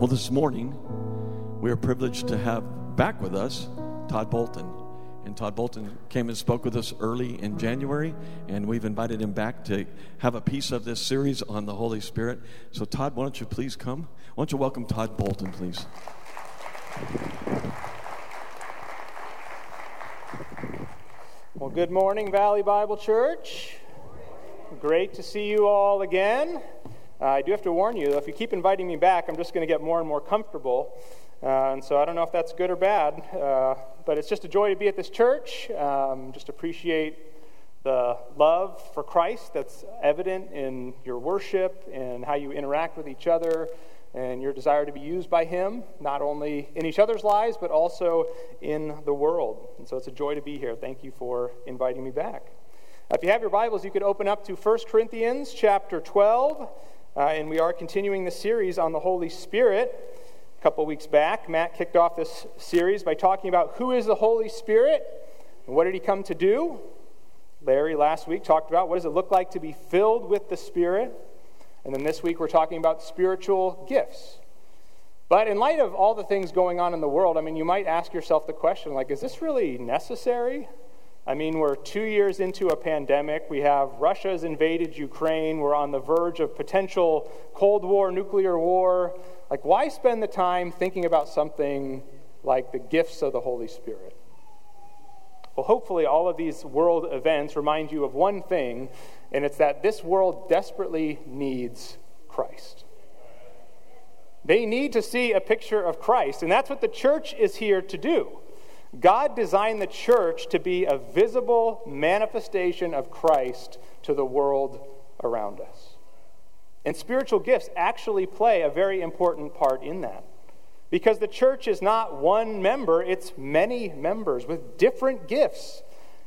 Well, this morning, we are privileged to have back with us Todd Bolton. And Todd Bolton came and spoke with us early in January, and we've invited him back to have a piece of this series on the Holy Spirit. So, Todd, why don't you please come? Why don't you welcome Todd Bolton, please? Well, good morning, Valley Bible Church. Great to see you all again. Uh, I do have to warn you, if you keep inviting me back, I'm just going to get more and more comfortable. Uh, and so I don't know if that's good or bad, uh, but it's just a joy to be at this church. Um, just appreciate the love for Christ that's evident in your worship and how you interact with each other and your desire to be used by Him, not only in each other's lives, but also in the world. And so it's a joy to be here. Thank you for inviting me back. If you have your Bibles, you could open up to 1 Corinthians chapter 12. Uh, and we are continuing the series on the Holy Spirit. A couple weeks back, Matt kicked off this series by talking about who is the Holy Spirit and what did he come to do. Larry last week talked about what does it look like to be filled with the Spirit. And then this week we're talking about spiritual gifts. But in light of all the things going on in the world, I mean, you might ask yourself the question like, is this really necessary? I mean, we're two years into a pandemic. We have Russia's invaded Ukraine. We're on the verge of potential Cold War, nuclear war. Like, why spend the time thinking about something like the gifts of the Holy Spirit? Well, hopefully, all of these world events remind you of one thing, and it's that this world desperately needs Christ. They need to see a picture of Christ, and that's what the church is here to do. God designed the church to be a visible manifestation of Christ to the world around us. And spiritual gifts actually play a very important part in that. Because the church is not one member, it's many members with different gifts.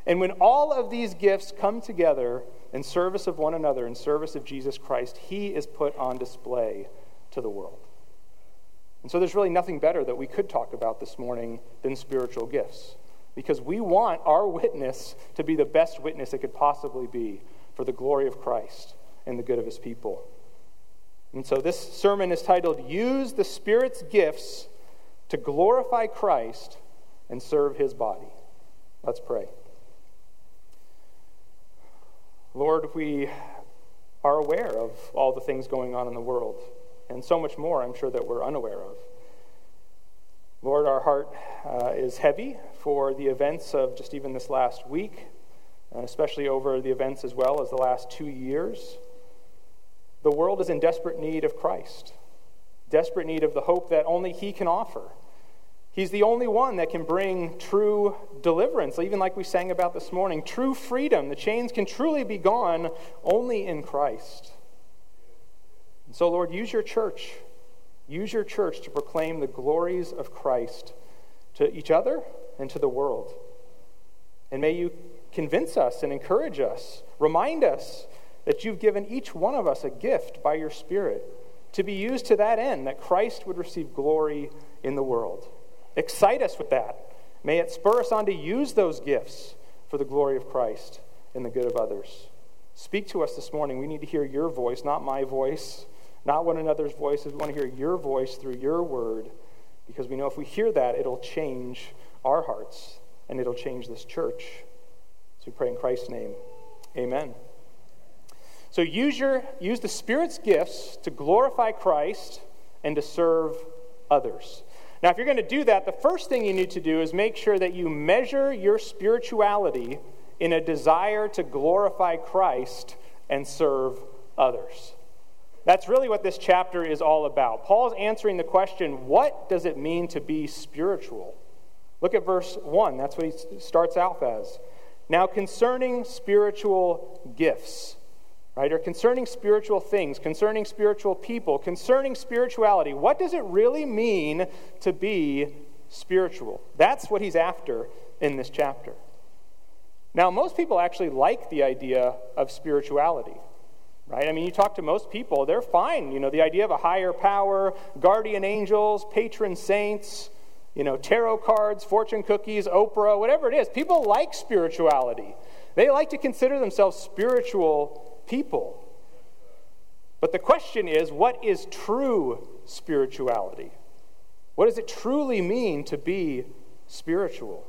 And when all of these gifts come together in service of one another, in service of Jesus Christ, he is put on display to the world. And so there's really nothing better that we could talk about this morning than spiritual gifts. Because we want our witness to be the best witness it could possibly be for the glory of Christ and the good of his people. And so this sermon is titled Use the Spirit's Gifts to Glorify Christ and Serve His Body. Let's pray. Lord, we are aware of all the things going on in the world and so much more, I'm sure, that we're unaware of. Lord, our heart uh, is heavy for the events of just even this last week, especially over the events as well as the last two years. The world is in desperate need of Christ, desperate need of the hope that only He can offer. He's the only one that can bring true deliverance, even like we sang about this morning, true freedom. The chains can truly be gone only in Christ. So, Lord, use your church. Use your church to proclaim the glories of Christ to each other and to the world. And may you convince us and encourage us, remind us that you've given each one of us a gift by your Spirit to be used to that end, that Christ would receive glory in the world. Excite us with that. May it spur us on to use those gifts for the glory of Christ and the good of others. Speak to us this morning. We need to hear your voice, not my voice not one another's voices. We want to hear your voice through your word because we know if we hear that, it'll change our hearts and it'll change this church. So we pray in Christ's name. Amen. So use, your, use the Spirit's gifts to glorify Christ and to serve others. Now, if you're going to do that, the first thing you need to do is make sure that you measure your spirituality in a desire to glorify Christ and serve others. That's really what this chapter is all about. Paul's answering the question what does it mean to be spiritual? Look at verse 1. That's what he starts out as. Now, concerning spiritual gifts, right, or concerning spiritual things, concerning spiritual people, concerning spirituality, what does it really mean to be spiritual? That's what he's after in this chapter. Now, most people actually like the idea of spirituality right? I mean, you talk to most people, they're fine. You know, the idea of a higher power, guardian angels, patron saints, you know, tarot cards, fortune cookies, Oprah, whatever it is. People like spirituality. They like to consider themselves spiritual people. But the question is what is true spirituality? What does it truly mean to be spiritual?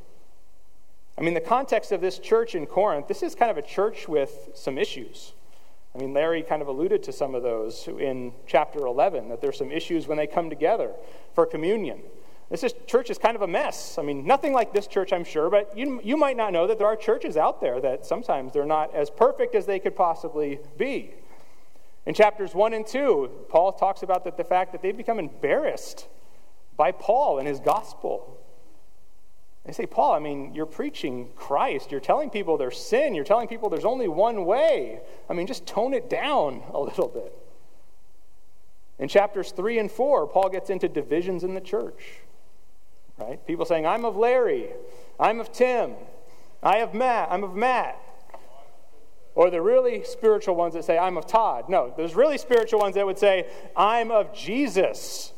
I mean, the context of this church in Corinth, this is kind of a church with some issues. I mean, Larry kind of alluded to some of those in chapter 11, that there's some issues when they come together for communion. This is, church is kind of a mess. I mean, nothing like this church, I'm sure, but you, you might not know that there are churches out there that sometimes they're not as perfect as they could possibly be. In chapters 1 and 2, Paul talks about that the fact that they've become embarrassed by Paul and his gospel. They say, Paul, I mean, you're preaching Christ. You're telling people there's sin. You're telling people there's only one way. I mean, just tone it down a little bit. In chapters 3 and 4, Paul gets into divisions in the church. Right? People saying, I'm of Larry. I'm of Tim. I have Matt. I'm of Matt. Or the really spiritual ones that say, I'm of Todd. No, there's really spiritual ones that would say, I'm of Jesus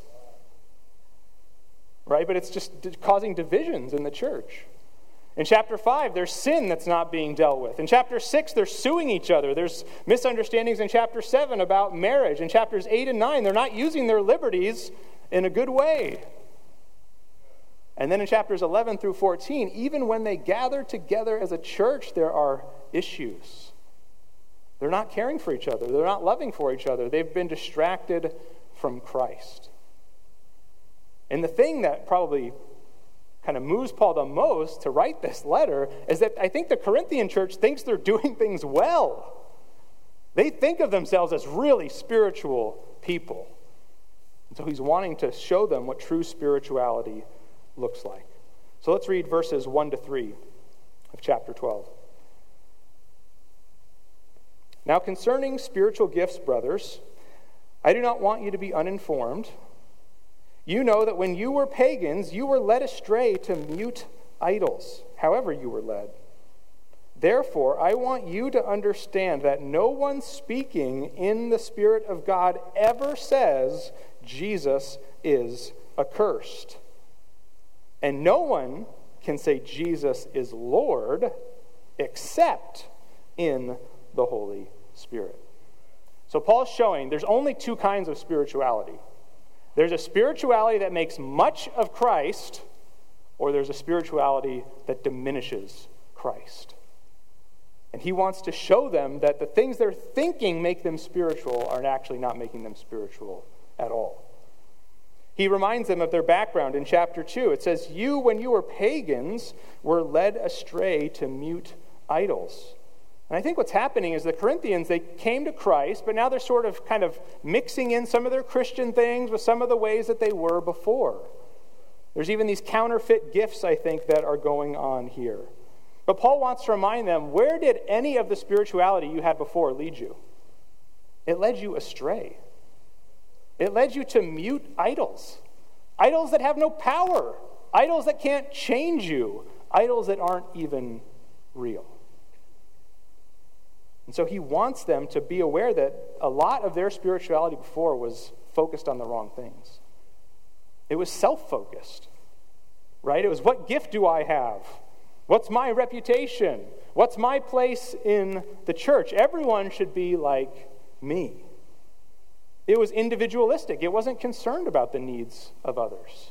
right? But it's just causing divisions in the church. In chapter 5, there's sin that's not being dealt with. In chapter 6, they're suing each other. There's misunderstandings in chapter 7 about marriage. In chapters 8 and 9, they're not using their liberties in a good way. And then in chapters 11 through 14, even when they gather together as a church, there are issues. They're not caring for each other, they're not loving for each other. They've been distracted from Christ. And the thing that probably kind of moves Paul the most to write this letter is that I think the Corinthian church thinks they're doing things well. They think of themselves as really spiritual people. And so he's wanting to show them what true spirituality looks like. So let's read verses 1 to 3 of chapter 12. Now, concerning spiritual gifts, brothers, I do not want you to be uninformed. You know that when you were pagans, you were led astray to mute idols, however, you were led. Therefore, I want you to understand that no one speaking in the Spirit of God ever says Jesus is accursed. And no one can say Jesus is Lord except in the Holy Spirit. So, Paul's showing there's only two kinds of spirituality there's a spirituality that makes much of Christ, or there's a spirituality that diminishes Christ. And he wants to show them that the things they're thinking make them spiritual are actually not making them spiritual at all. He reminds them of their background in chapter 2. It says, You, when you were pagans, were led astray to mute idols. And I think what's happening is the Corinthians, they came to Christ, but now they're sort of kind of mixing in some of their Christian things with some of the ways that they were before. There's even these counterfeit gifts, I think, that are going on here. But Paul wants to remind them where did any of the spirituality you had before lead you? It led you astray. It led you to mute idols, idols that have no power, idols that can't change you, idols that aren't even real. And so he wants them to be aware that a lot of their spirituality before was focused on the wrong things. It was self focused, right? It was what gift do I have? What's my reputation? What's my place in the church? Everyone should be like me. It was individualistic, it wasn't concerned about the needs of others.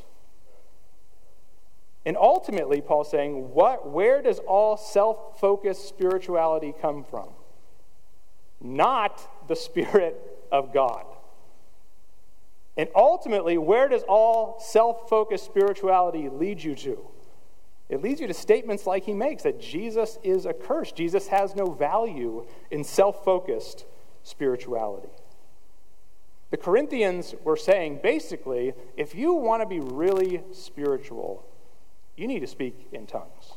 And ultimately, Paul's saying, what, where does all self focused spirituality come from? Not the Spirit of God. And ultimately, where does all self focused spirituality lead you to? It leads you to statements like he makes that Jesus is accursed. Jesus has no value in self focused spirituality. The Corinthians were saying basically, if you want to be really spiritual, you need to speak in tongues.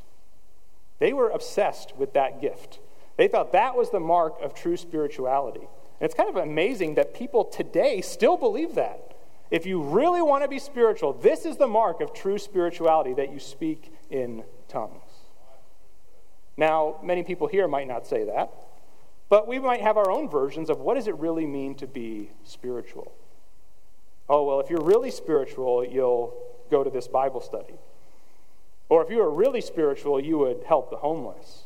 They were obsessed with that gift. They thought that was the mark of true spirituality. And it's kind of amazing that people today still believe that. If you really want to be spiritual, this is the mark of true spirituality that you speak in tongues. Now, many people here might not say that, but we might have our own versions of what does it really mean to be spiritual. Oh, well, if you're really spiritual, you'll go to this Bible study. Or if you were really spiritual, you would help the homeless.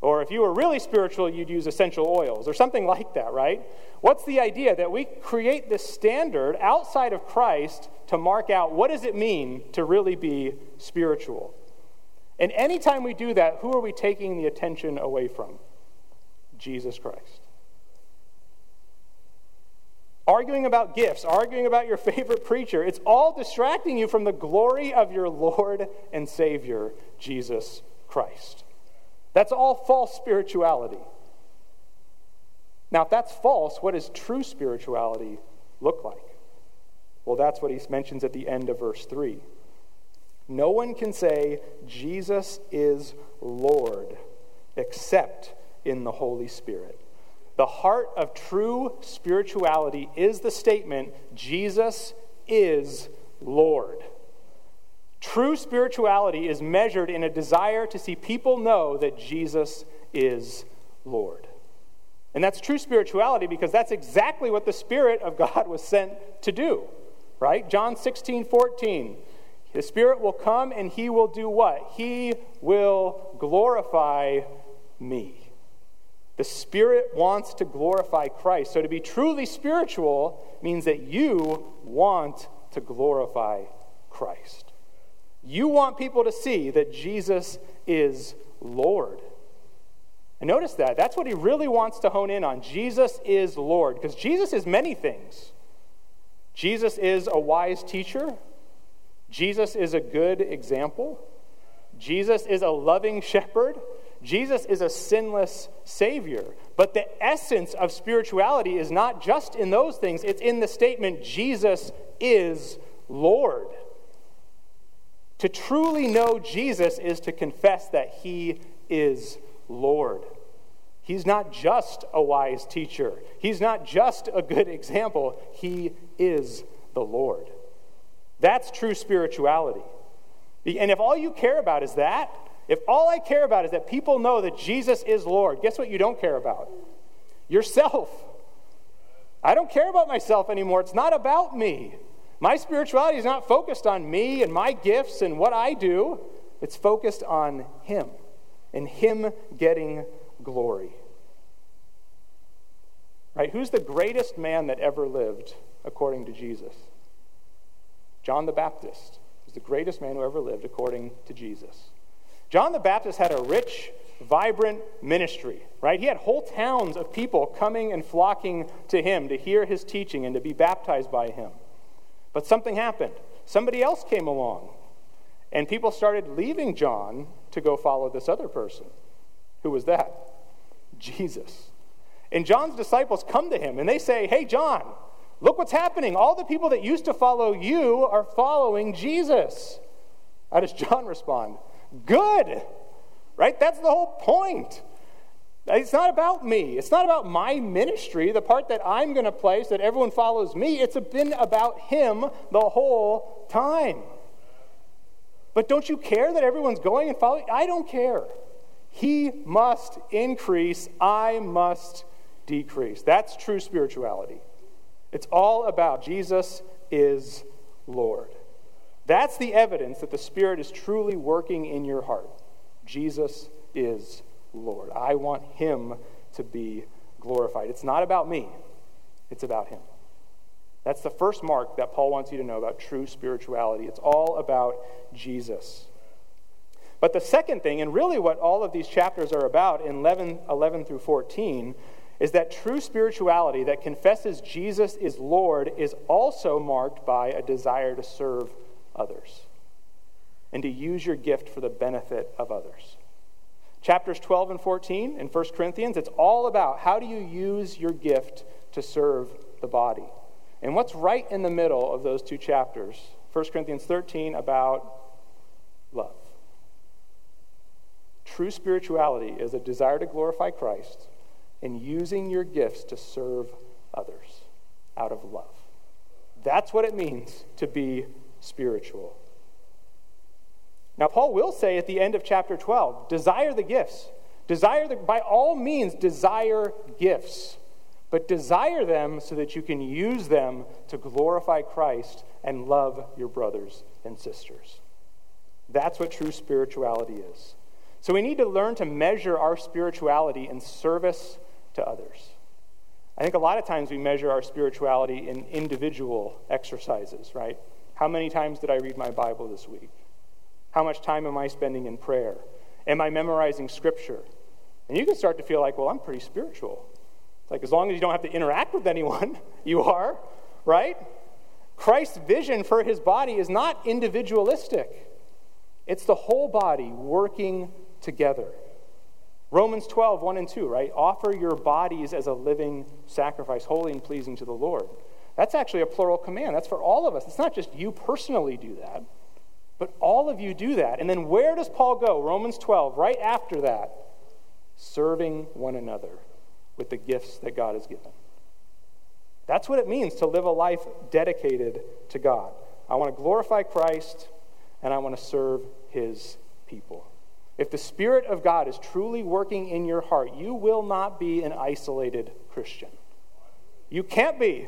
Or if you were really spiritual, you'd use essential oils or something like that, right? What's the idea? That we create this standard outside of Christ to mark out what does it mean to really be spiritual? And anytime we do that, who are we taking the attention away from? Jesus Christ. Arguing about gifts, arguing about your favorite preacher, it's all distracting you from the glory of your Lord and Savior, Jesus Christ. That's all false spirituality. Now, if that's false, what does true spirituality look like? Well, that's what he mentions at the end of verse 3. No one can say, Jesus is Lord, except in the Holy Spirit. The heart of true spirituality is the statement, Jesus is Lord. True spirituality is measured in a desire to see people know that Jesus is Lord. And that's true spirituality because that's exactly what the Spirit of God was sent to do, right? John 16, 14. The Spirit will come and he will do what? He will glorify me. The Spirit wants to glorify Christ. So to be truly spiritual means that you want to glorify Christ. You want people to see that Jesus is Lord. And notice that. That's what he really wants to hone in on. Jesus is Lord. Because Jesus is many things. Jesus is a wise teacher. Jesus is a good example. Jesus is a loving shepherd. Jesus is a sinless Savior. But the essence of spirituality is not just in those things, it's in the statement, Jesus is Lord. To truly know Jesus is to confess that he is Lord. He's not just a wise teacher, he's not just a good example, he is the Lord. That's true spirituality. And if all you care about is that, if all I care about is that people know that Jesus is Lord, guess what you don't care about? Yourself. I don't care about myself anymore. It's not about me. My spirituality is not focused on me and my gifts and what I do, it's focused on Him and Him getting glory. Right? Who's the greatest man that ever lived according to Jesus? John the Baptist was the greatest man who ever lived according to Jesus. John the Baptist had a rich, vibrant ministry, right? He had whole towns of people coming and flocking to him to hear his teaching and to be baptized by him. But something happened. Somebody else came along, and people started leaving John to go follow this other person. Who was that? Jesus. And John's disciples come to him and they say, Hey, John, look what's happening. All the people that used to follow you are following Jesus. How does John respond? Good, right? That's the whole point. It's not about me. It's not about my ministry, the part that I'm going to play so that everyone follows me. It's been about Him the whole time. But don't you care that everyone's going and following? I don't care. He must increase, I must decrease. That's true spirituality. It's all about Jesus is Lord. That's the evidence that the Spirit is truly working in your heart. Jesus is Lord. I want Him to be glorified. It's not about me, it's about Him. That's the first mark that Paul wants you to know about true spirituality. It's all about Jesus. But the second thing, and really what all of these chapters are about in 11, 11 through 14, is that true spirituality that confesses Jesus is Lord is also marked by a desire to serve others and to use your gift for the benefit of others. Chapters 12 and 14 in 1 Corinthians, it's all about how do you use your gift to serve the body. And what's right in the middle of those two chapters? 1 Corinthians 13 about love. True spirituality is a desire to glorify Christ and using your gifts to serve others out of love. That's what it means to be spiritual. Now, Paul will say at the end of chapter 12 desire the gifts. Desire the, by all means, desire gifts, but desire them so that you can use them to glorify Christ and love your brothers and sisters. That's what true spirituality is. So we need to learn to measure our spirituality in service to others. I think a lot of times we measure our spirituality in individual exercises, right? How many times did I read my Bible this week? How much time am I spending in prayer? Am I memorizing scripture? And you can start to feel like, well, I'm pretty spiritual. It's like as long as you don't have to interact with anyone, you are, right? Christ's vision for his body is not individualistic, it's the whole body working together. Romans 12, 1 and 2, right? Offer your bodies as a living sacrifice, holy and pleasing to the Lord. That's actually a plural command. That's for all of us. It's not just you personally do that, but all of you do that. And then where does Paul go? Romans 12, right after that. Serving one another with the gifts that God has given. That's what it means to live a life dedicated to God. I want to glorify Christ and I want to serve his people. If the Spirit of God is truly working in your heart, you will not be an isolated Christian. You can't be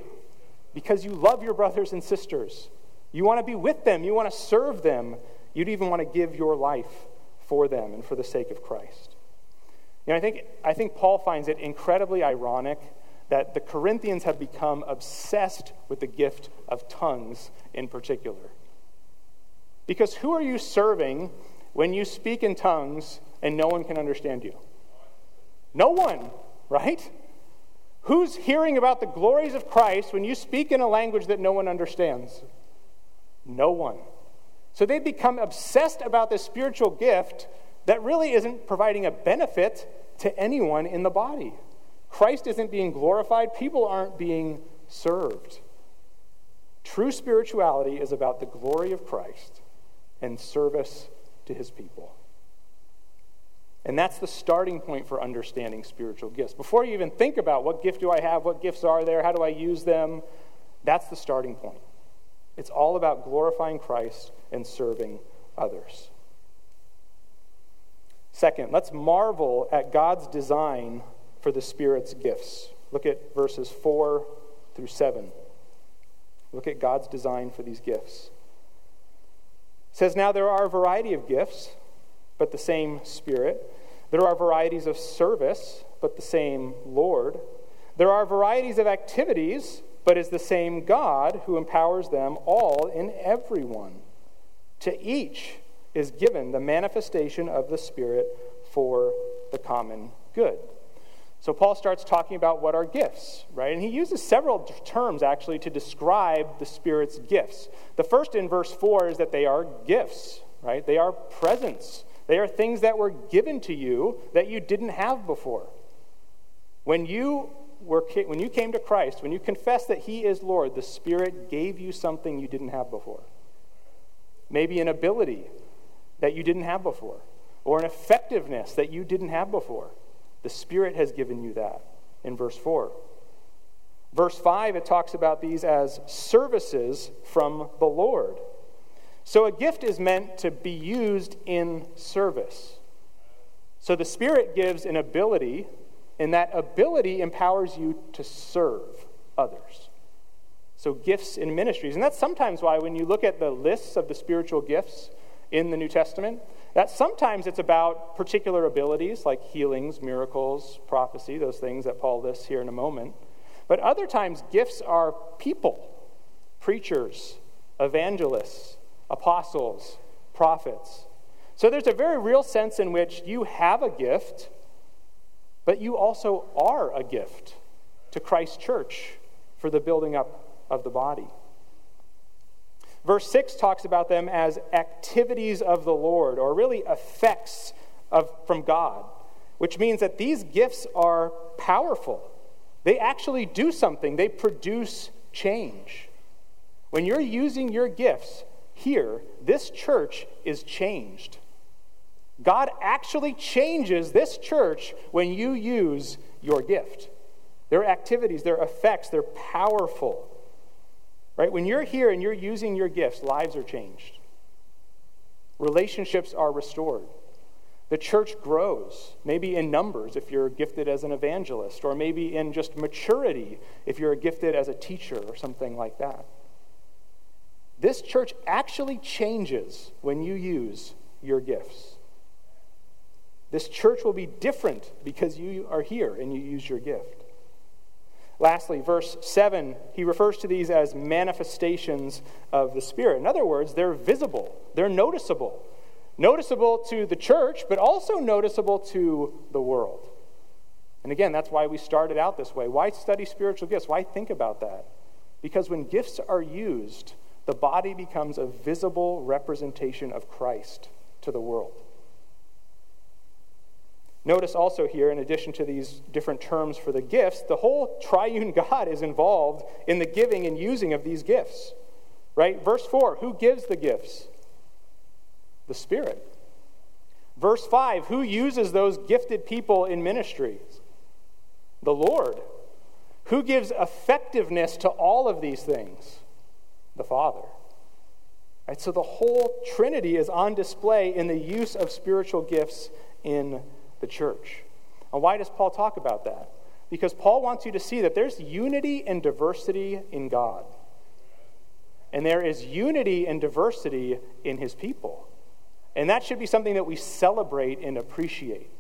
because you love your brothers and sisters. You want to be with them, you want to serve them, you'd even want to give your life for them and for the sake of Christ. You know, I think, I think Paul finds it incredibly ironic that the Corinthians have become obsessed with the gift of tongues in particular. Because who are you serving when you speak in tongues and no one can understand you? No one, right? Who's hearing about the glories of Christ when you speak in a language that no one understands? No one. So they've become obsessed about this spiritual gift that really isn't providing a benefit to anyone in the body. Christ isn't being glorified, people aren't being served. True spirituality is about the glory of Christ and service to his people. And that's the starting point for understanding spiritual gifts. Before you even think about what gift do I have, what gifts are there, how do I use them, that's the starting point. It's all about glorifying Christ and serving others. Second, let's marvel at God's design for the Spirit's gifts. Look at verses 4 through 7. Look at God's design for these gifts It says, Now there are a variety of gifts, but the same Spirit. There are varieties of service, but the same Lord. There are varieties of activities, but is the same God who empowers them all in everyone. To each is given the manifestation of the Spirit for the common good. So Paul starts talking about what are gifts, right? And he uses several terms actually to describe the Spirit's gifts. The first in verse 4 is that they are gifts, right? They are presents. They are things that were given to you that you didn't have before. When you were when you came to Christ, when you confessed that he is Lord, the Spirit gave you something you didn't have before. Maybe an ability that you didn't have before, or an effectiveness that you didn't have before. The Spirit has given you that in verse 4. Verse 5, it talks about these as services from the Lord. So a gift is meant to be used in service. So the Spirit gives an ability, and that ability empowers you to serve others. So gifts in ministries. And that's sometimes why when you look at the lists of the spiritual gifts in the New Testament, that sometimes it's about particular abilities like healings, miracles, prophecy, those things that Paul lists here in a moment. But other times, gifts are people, preachers, evangelists, apostles, prophets. So there's a very real sense in which you have a gift, but you also are a gift to Christ's church for the building up of the body. Verse 6 talks about them as activities of the Lord, or really effects of, from God, which means that these gifts are powerful. They actually do something, they produce change. When you're using your gifts here, this church is changed. God actually changes this church when you use your gift. Their activities, their effects, they're powerful. Right? When you're here and you're using your gifts, lives are changed. Relationships are restored. The church grows, maybe in numbers if you're gifted as an evangelist, or maybe in just maturity if you're gifted as a teacher or something like that. This church actually changes when you use your gifts. This church will be different because you are here and you use your gift. Lastly, verse 7, he refers to these as manifestations of the Spirit. In other words, they're visible, they're noticeable. Noticeable to the church, but also noticeable to the world. And again, that's why we started out this way. Why study spiritual gifts? Why think about that? Because when gifts are used, the body becomes a visible representation of Christ to the world. Notice also here, in addition to these different terms for the gifts, the whole triune God is involved in the giving and using of these gifts. Right? Verse 4 Who gives the gifts? The Spirit. Verse 5 Who uses those gifted people in ministries? The Lord. Who gives effectiveness to all of these things? The Father. Right? So the whole Trinity is on display in the use of spiritual gifts in the church. And why does Paul talk about that? Because Paul wants you to see that there's unity and diversity in God. And there is unity and diversity in his people. And that should be something that we celebrate and appreciate.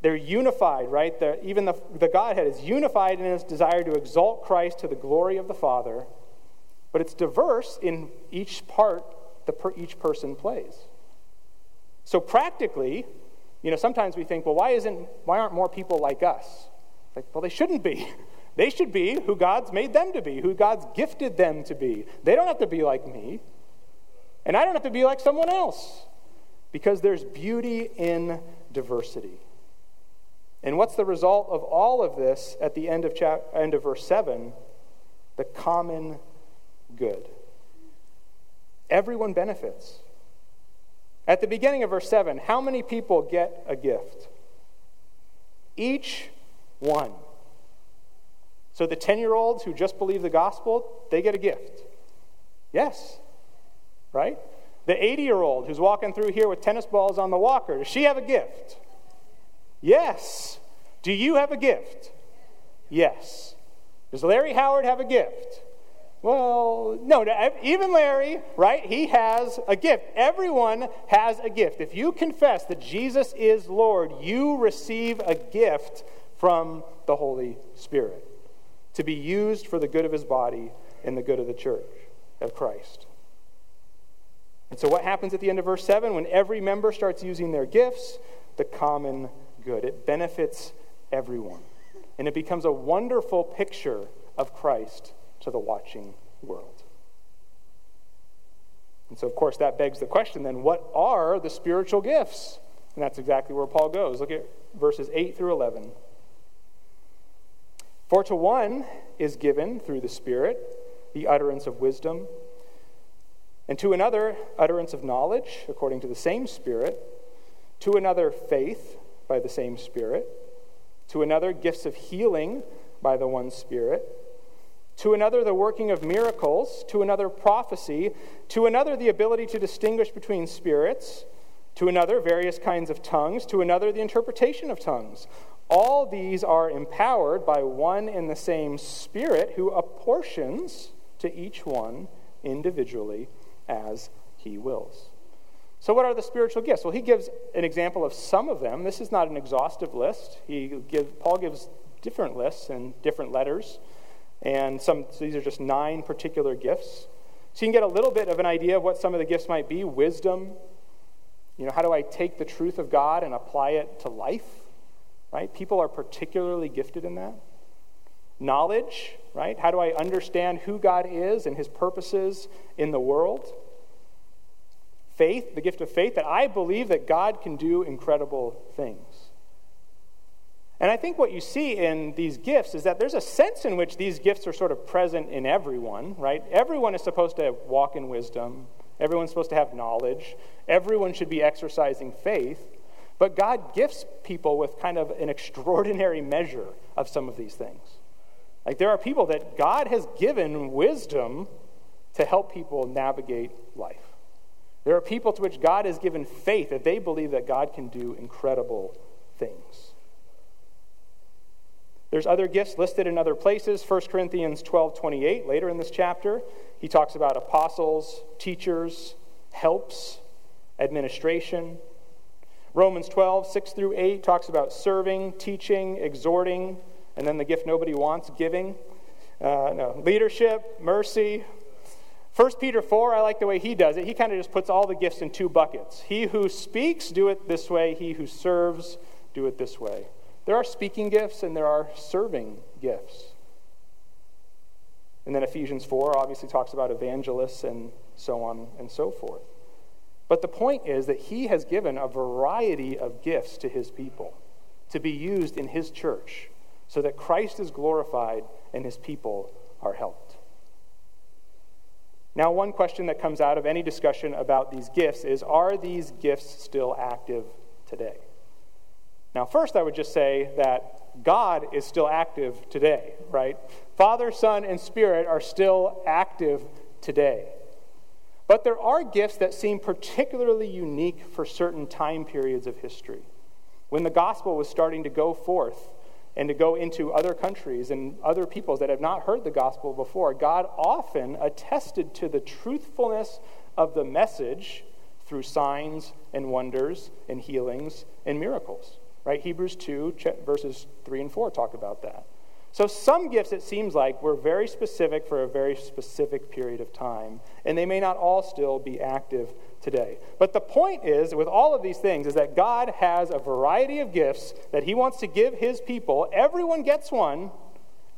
They're unified, right? The, even the, the Godhead is unified in its desire to exalt Christ to the glory of the Father, but it's diverse in each part that per, each person plays. So practically, you know, sometimes we think, well, why isn't why aren't more people like us? Like, well, they shouldn't be. They should be who God's made them to be, who God's gifted them to be. They don't have to be like me. And I don't have to be like someone else. Because there's beauty in diversity. And what's the result of all of this at the end of, chap- end of verse 7? The common good. Everyone benefits. At the beginning of verse 7, how many people get a gift? Each one. So the 10 year olds who just believe the gospel, they get a gift. Yes. Right? The 80 year old who's walking through here with tennis balls on the walker, does she have a gift? Yes. Do you have a gift? Yes. Does Larry Howard have a gift? Well, no, even Larry, right? He has a gift. Everyone has a gift. If you confess that Jesus is Lord, you receive a gift from the Holy Spirit to be used for the good of his body and the good of the church of Christ. And so, what happens at the end of verse 7 when every member starts using their gifts? The common good. It benefits everyone. And it becomes a wonderful picture of Christ to the watching world. And so, of course, that begs the question then what are the spiritual gifts? And that's exactly where Paul goes. Look at verses 8 through 11. For to one is given through the Spirit the utterance of wisdom, and to another, utterance of knowledge according to the same Spirit, to another, faith by the same Spirit, to another, gifts of healing by the one Spirit to another the working of miracles, to another prophecy, to another the ability to distinguish between spirits, to another various kinds of tongues, to another the interpretation of tongues. All these are empowered by one and the same Spirit who apportions to each one individually as he wills. So, what are the spiritual gifts? Well, he gives an example of some of them. This is not an exhaustive list. He give, Paul gives different lists and different letters. And some, so these are just nine particular gifts. So you can get a little bit of an idea of what some of the gifts might be wisdom. You know, how do I take the truth of God and apply it to life? Right? People are particularly gifted in that. Knowledge, right? How do I understand who God is and his purposes in the world? Faith, the gift of faith, that I believe that God can do incredible things. And I think what you see in these gifts is that there's a sense in which these gifts are sort of present in everyone, right? Everyone is supposed to walk in wisdom, everyone's supposed to have knowledge, everyone should be exercising faith. But God gifts people with kind of an extraordinary measure of some of these things. Like there are people that God has given wisdom to help people navigate life. There are people to which God has given faith that they believe that God can do incredible things. There's other gifts listed in other places. 1 Corinthians 12 28, later in this chapter, he talks about apostles, teachers, helps, administration. Romans 12, 6 through 8 talks about serving, teaching, exhorting, and then the gift nobody wants, giving. Uh, no, leadership, mercy. 1 Peter 4, I like the way he does it. He kind of just puts all the gifts in two buckets. He who speaks, do it this way. He who serves, do it this way. There are speaking gifts and there are serving gifts. And then Ephesians 4 obviously talks about evangelists and so on and so forth. But the point is that he has given a variety of gifts to his people to be used in his church so that Christ is glorified and his people are helped. Now, one question that comes out of any discussion about these gifts is are these gifts still active today? Now, first, I would just say that God is still active today, right? Father, Son, and Spirit are still active today. But there are gifts that seem particularly unique for certain time periods of history. When the gospel was starting to go forth and to go into other countries and other peoples that have not heard the gospel before, God often attested to the truthfulness of the message through signs and wonders and healings and miracles. Right? Hebrews 2, verses 3 and 4 talk about that. So, some gifts, it seems like, were very specific for a very specific period of time, and they may not all still be active today. But the point is, with all of these things, is that God has a variety of gifts that He wants to give His people. Everyone gets one,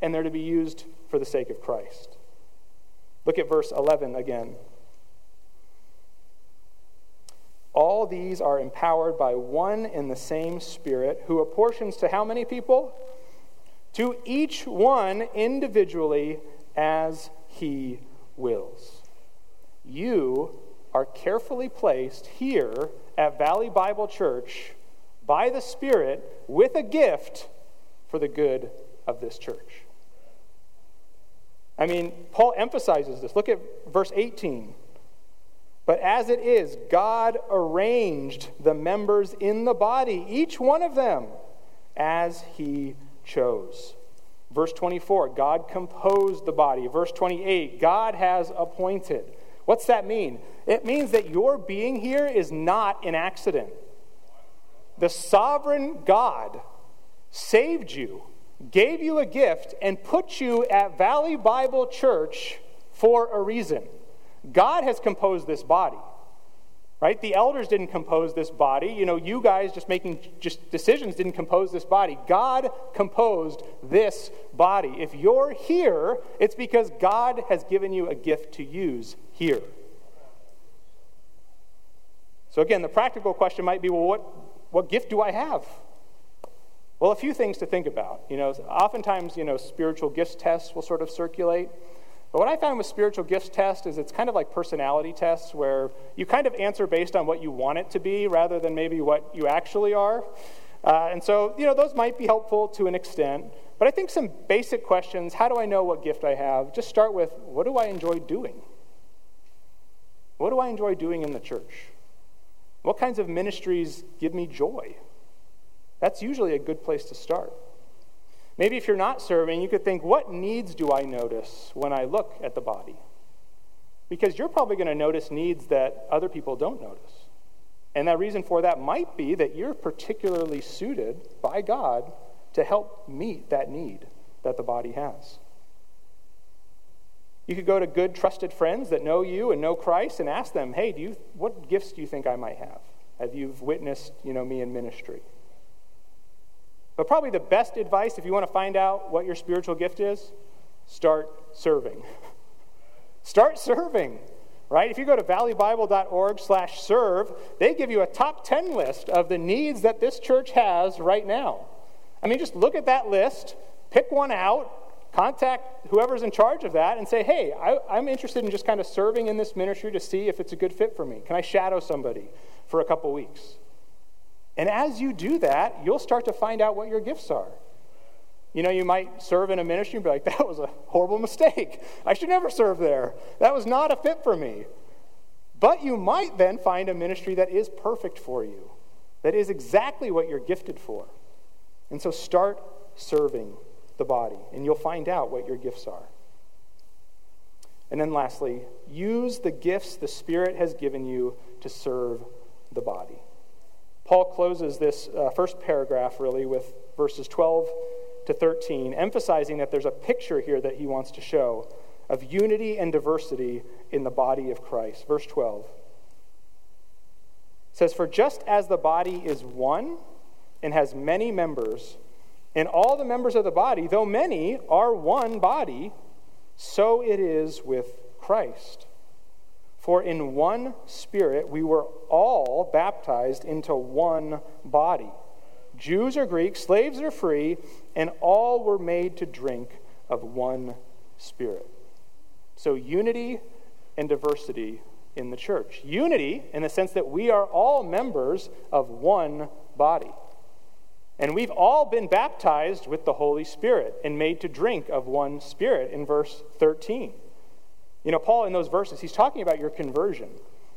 and they're to be used for the sake of Christ. Look at verse 11 again. All these are empowered by one and the same Spirit, who apportions to how many people? to each one individually as he wills. You are carefully placed here at Valley Bible Church by the Spirit with a gift for the good of this church. I mean, Paul emphasizes this. Look at verse 18. But as it is, God arranged the members in the body, each one of them, as he chose. Verse 24, God composed the body. Verse 28, God has appointed. What's that mean? It means that your being here is not an accident. The sovereign God saved you, gave you a gift, and put you at Valley Bible Church for a reason. God has composed this body right? The elders didn't compose this body. You know you guys just making just decisions didn't compose this body. God composed this body. If you're here it's because god has given you a gift to use here. So again the practical question might be well what what gift do i have? Well a few things to think about. You know oftentimes you know spiritual gifts tests will sort of circulate but what I found with spiritual gifts test is it's kind of like personality tests where you kind of answer based on what you want it to be rather than maybe what you actually are. Uh, and so, you know, those might be helpful to an extent. But I think some basic questions how do I know what gift I have? Just start with what do I enjoy doing? What do I enjoy doing in the church? What kinds of ministries give me joy? That's usually a good place to start. Maybe if you're not serving, you could think, what needs do I notice when I look at the body? Because you're probably going to notice needs that other people don't notice. And that reason for that might be that you're particularly suited by God to help meet that need that the body has. You could go to good, trusted friends that know you and know Christ and ask them, hey, do you, what gifts do you think I might have? Have you witnessed you know, me in ministry? But probably the best advice if you want to find out what your spiritual gift is, start serving. start serving. Right? If you go to valleybible.org slash serve, they give you a top 10 list of the needs that this church has right now. I mean, just look at that list, pick one out, contact whoever's in charge of that, and say, hey, I, am interested in just kind of serving in this ministry to see if it's a good fit for me. Can I shadow somebody for a couple weeks? And as you do that, you'll start to find out what your gifts are. You know, you might serve in a ministry and be like, that was a horrible mistake. I should never serve there. That was not a fit for me. But you might then find a ministry that is perfect for you, that is exactly what you're gifted for. And so start serving the body, and you'll find out what your gifts are. And then lastly, use the gifts the Spirit has given you to serve the body. Paul closes this uh, first paragraph really with verses 12 to 13, emphasizing that there's a picture here that he wants to show of unity and diversity in the body of Christ. Verse 12 says, For just as the body is one and has many members, and all the members of the body, though many, are one body, so it is with Christ. For in one spirit we were all baptized into one body. Jews or Greeks, slaves or free, and all were made to drink of one spirit. So, unity and diversity in the church. Unity in the sense that we are all members of one body. And we've all been baptized with the Holy Spirit and made to drink of one Spirit in verse 13. You know, Paul, in those verses, he's talking about your conversion.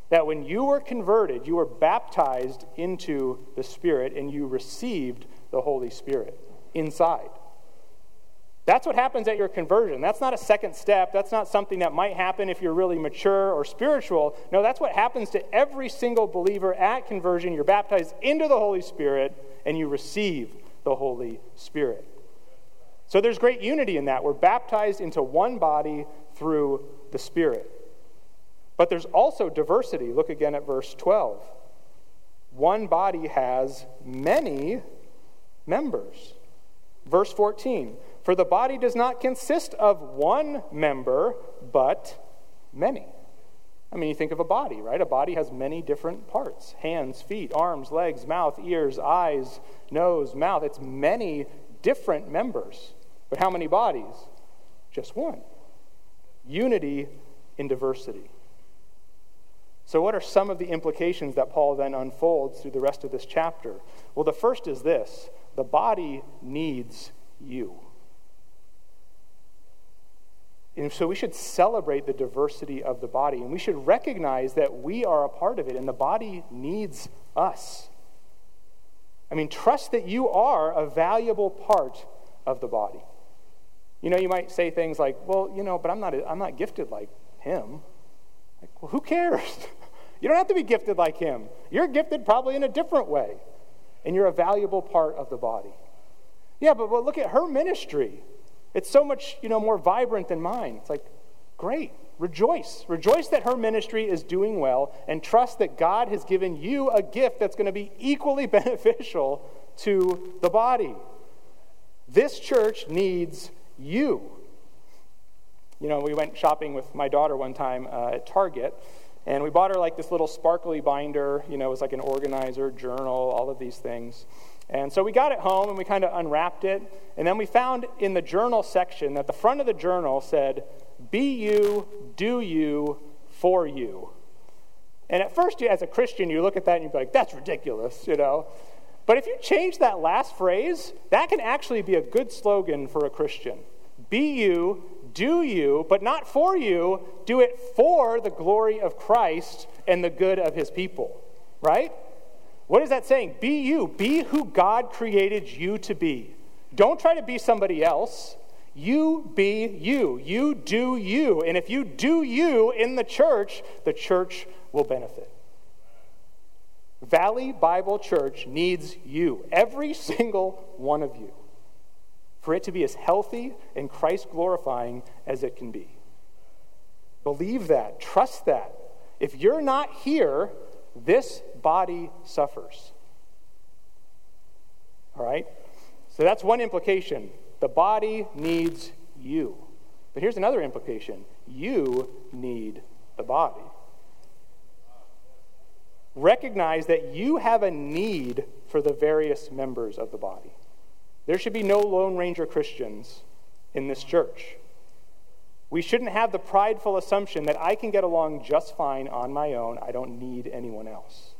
That when you were converted, you were baptized into the Spirit and you received the Holy Spirit inside. That's what happens at your conversion. That's not a second step. That's not something that might happen if you're really mature or spiritual. No, that's what happens to every single believer at conversion. You're baptized into the Holy Spirit and you receive the Holy Spirit. So there's great unity in that. We're baptized into one body through the Spirit. But there's also diversity. Look again at verse 12. One body has many members. Verse 14 For the body does not consist of one member, but many. I mean, you think of a body, right? A body has many different parts hands, feet, arms, legs, mouth, ears, eyes, nose, mouth. It's many different members. But how many bodies? Just one. Unity in diversity. So, what are some of the implications that Paul then unfolds through the rest of this chapter? Well, the first is this the body needs you. And so we should celebrate the diversity of the body. And we should recognize that we are a part of it, and the body needs us. I mean, trust that you are a valuable part of the body. You know, you might say things like, well, you know, but I'm not, I'm not gifted like him. Like, well, who cares? you don't have to be gifted like him. You're gifted probably in a different way, and you're a valuable part of the body. Yeah, but, but look at her ministry. It's so much, you know, more vibrant than mine. It's like, great. Rejoice. Rejoice that her ministry is doing well and trust that God has given you a gift that's going to be equally beneficial to the body. This church needs you. You know, we went shopping with my daughter one time uh, at Target, and we bought her like this little sparkly binder. You know, it was like an organizer, journal, all of these things. And so we got it home and we kind of unwrapped it. And then we found in the journal section that the front of the journal said, Be you, do you, for you. And at first, as a Christian, you look at that and you're like, That's ridiculous, you know. But if you change that last phrase, that can actually be a good slogan for a Christian. Be you, do you, but not for you. Do it for the glory of Christ and the good of his people, right? What is that saying? Be you. Be who God created you to be. Don't try to be somebody else. You be you. You do you. And if you do you in the church, the church will benefit. Valley Bible Church needs you, every single one of you, for it to be as healthy and Christ glorifying as it can be. Believe that, trust that. If you're not here, this body suffers. All right? So that's one implication. The body needs you. But here's another implication you need the body. Recognize that you have a need for the various members of the body. There should be no Lone Ranger Christians in this church. We shouldn't have the prideful assumption that I can get along just fine on my own. I don't need anyone else.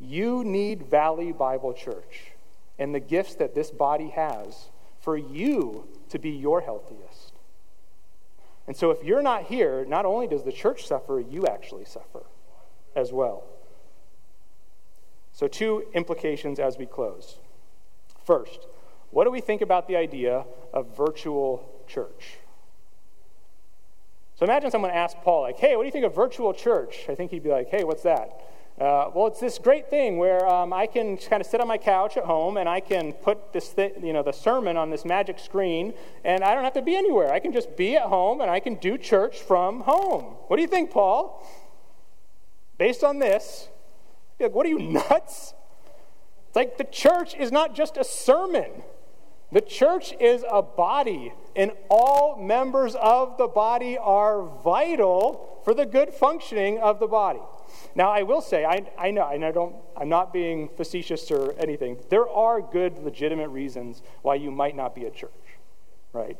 You need Valley Bible Church and the gifts that this body has for you to be your healthiest. And so, if you're not here, not only does the church suffer, you actually suffer as well. So, two implications as we close. First, what do we think about the idea of virtual church? So imagine someone asked Paul, like, hey, what do you think of virtual church? I think he'd be like, hey, what's that? Uh, well, it's this great thing where um, I can kind of sit on my couch at home and I can put this, th- you know, the sermon on this magic screen, and I don't have to be anywhere. I can just be at home and I can do church from home. What do you think, Paul? Based on this, like, what are you nuts? It's like the church is not just a sermon. The church is a body, and all members of the body are vital for the good functioning of the body. Now, I will say, I, I know, and I don't, I'm not being facetious or anything. There are good, legitimate reasons why you might not be a church, right?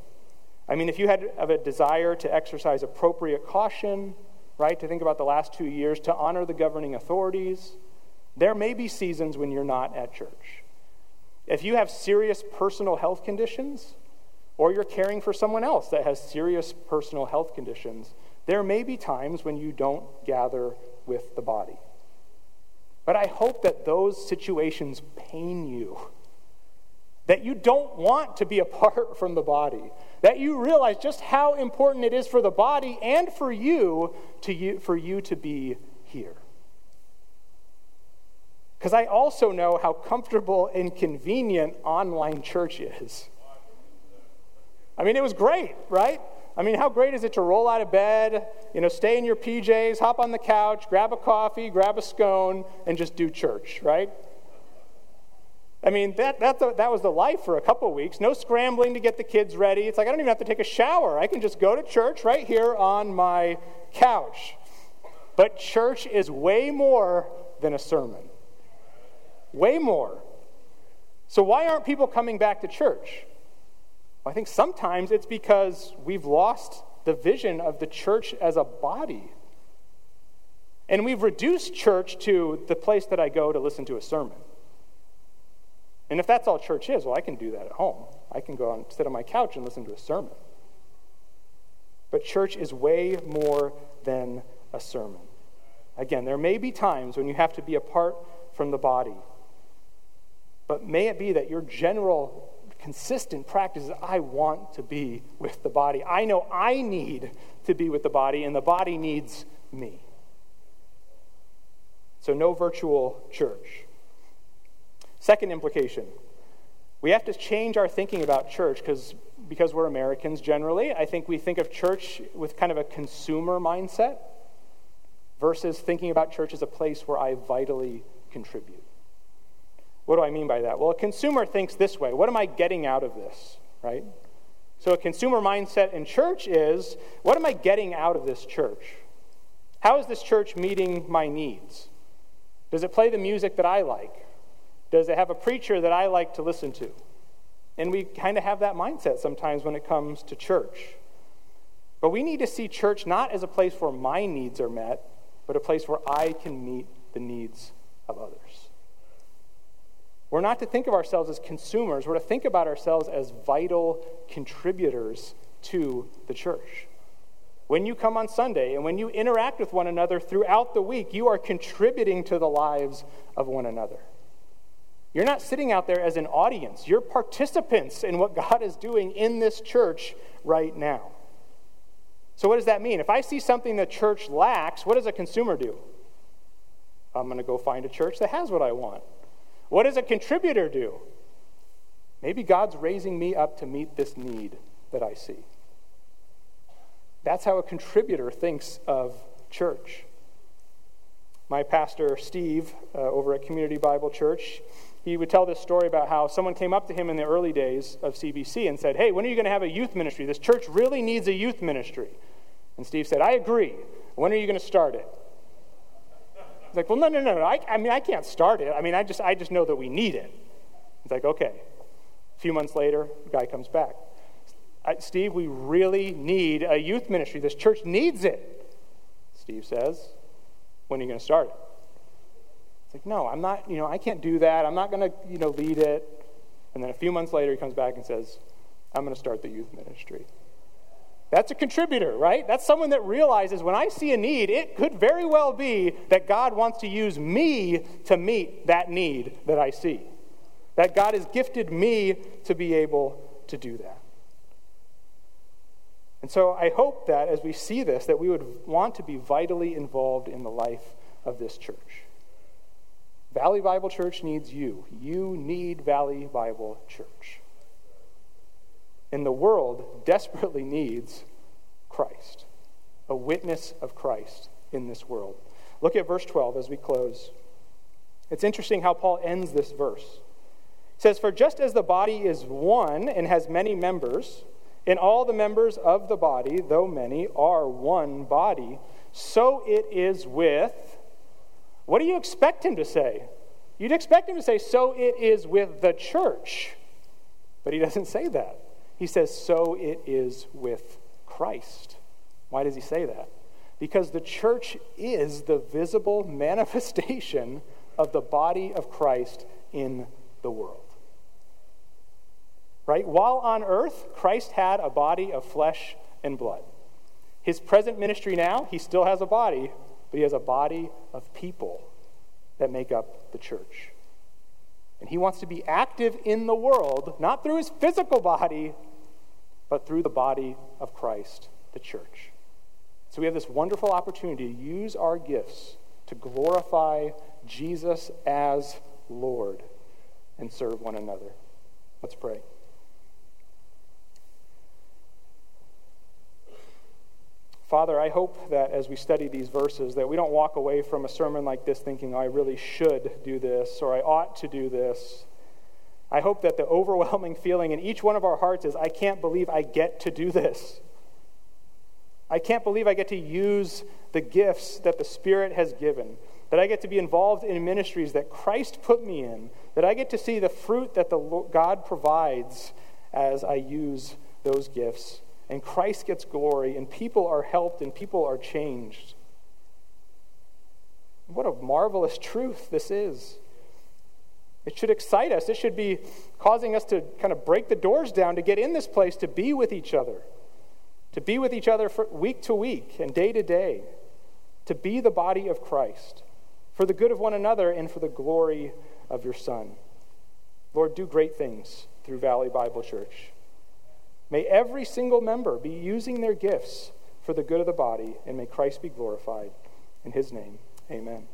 I mean, if you had a desire to exercise appropriate caution, right, to think about the last two years, to honor the governing authorities, there may be seasons when you're not at church. If you have serious personal health conditions, or you're caring for someone else that has serious personal health conditions, there may be times when you don't gather with the body. But I hope that those situations pain you. That you don't want to be apart from the body. That you realize just how important it is for the body and for you to for you to be here. Because I also know how comfortable and convenient online church is. I mean, it was great, right? I mean, how great is it to roll out of bed, you know, stay in your PJs, hop on the couch, grab a coffee, grab a scone, and just do church, right? I mean, that, that, that was the life for a couple weeks. No scrambling to get the kids ready. It's like I don't even have to take a shower. I can just go to church right here on my couch. But church is way more than a sermon. Way more. So, why aren't people coming back to church? I think sometimes it's because we've lost the vision of the church as a body. And we've reduced church to the place that I go to listen to a sermon. And if that's all church is, well, I can do that at home. I can go and sit on my couch and listen to a sermon. But church is way more than a sermon. Again, there may be times when you have to be apart from the body. But may it be that your general consistent practice is I want to be with the body. I know I need to be with the body, and the body needs me. So, no virtual church. Second implication we have to change our thinking about church because because we're Americans generally. I think we think of church with kind of a consumer mindset versus thinking about church as a place where I vitally contribute. What do I mean by that? Well, a consumer thinks this way what am I getting out of this, right? So, a consumer mindset in church is what am I getting out of this church? How is this church meeting my needs? Does it play the music that I like? Does it have a preacher that I like to listen to? And we kind of have that mindset sometimes when it comes to church. But we need to see church not as a place where my needs are met, but a place where I can meet the needs of others. We're not to think of ourselves as consumers, we're to think about ourselves as vital contributors to the church. When you come on Sunday and when you interact with one another throughout the week, you are contributing to the lives of one another. You're not sitting out there as an audience, you're participants in what God is doing in this church right now. So, what does that mean? If I see something the church lacks, what does a consumer do? I'm going to go find a church that has what I want. What does a contributor do? Maybe God's raising me up to meet this need that I see. That's how a contributor thinks of church. My pastor, Steve, uh, over at Community Bible Church, he would tell this story about how someone came up to him in the early days of CBC and said, Hey, when are you going to have a youth ministry? This church really needs a youth ministry. And Steve said, I agree. When are you going to start it? He's like, well, no, no, no, no. I, I mean, I can't start it. I mean, I just, I just know that we need it. He's like, okay. A few months later, the guy comes back. Steve, we really need a youth ministry. This church needs it. Steve says, when are you going to start it? It's like, no, I'm not, you know, I can't do that. I'm not going to, you know, lead it. And then a few months later, he comes back and says, I'm going to start the youth ministry. That's a contributor, right? That's someone that realizes when I see a need, it could very well be that God wants to use me to meet that need that I see. That God has gifted me to be able to do that. And so I hope that as we see this, that we would want to be vitally involved in the life of this church. Valley Bible Church needs you. You need Valley Bible Church. And the world desperately needs Christ, a witness of Christ in this world. Look at verse 12 as we close. It's interesting how Paul ends this verse. He says, For just as the body is one and has many members, and all the members of the body, though many, are one body, so it is with. What do you expect him to say? You'd expect him to say, So it is with the church. But he doesn't say that. He says, So it is with Christ. Why does he say that? Because the church is the visible manifestation of the body of Christ in the world. Right? While on earth, Christ had a body of flesh and blood. His present ministry now, he still has a body, but he has a body of people that make up the church. And he wants to be active in the world, not through his physical body, but through the body of Christ, the church. So we have this wonderful opportunity to use our gifts to glorify Jesus as Lord and serve one another. Let's pray. Father, I hope that as we study these verses that we don't walk away from a sermon like this thinking, I really should do this or I ought to do this. I hope that the overwhelming feeling in each one of our hearts is, I can't believe I get to do this. I can't believe I get to use the gifts that the Spirit has given, that I get to be involved in ministries that Christ put me in, that I get to see the fruit that the God provides as I use those gifts and Christ gets glory, and people are helped, and people are changed. What a marvelous truth this is. It should excite us. It should be causing us to kind of break the doors down to get in this place to be with each other, to be with each other week to week and day to day, to be the body of Christ for the good of one another and for the glory of your Son. Lord, do great things through Valley Bible Church. May every single member be using their gifts for the good of the body, and may Christ be glorified. In his name, amen.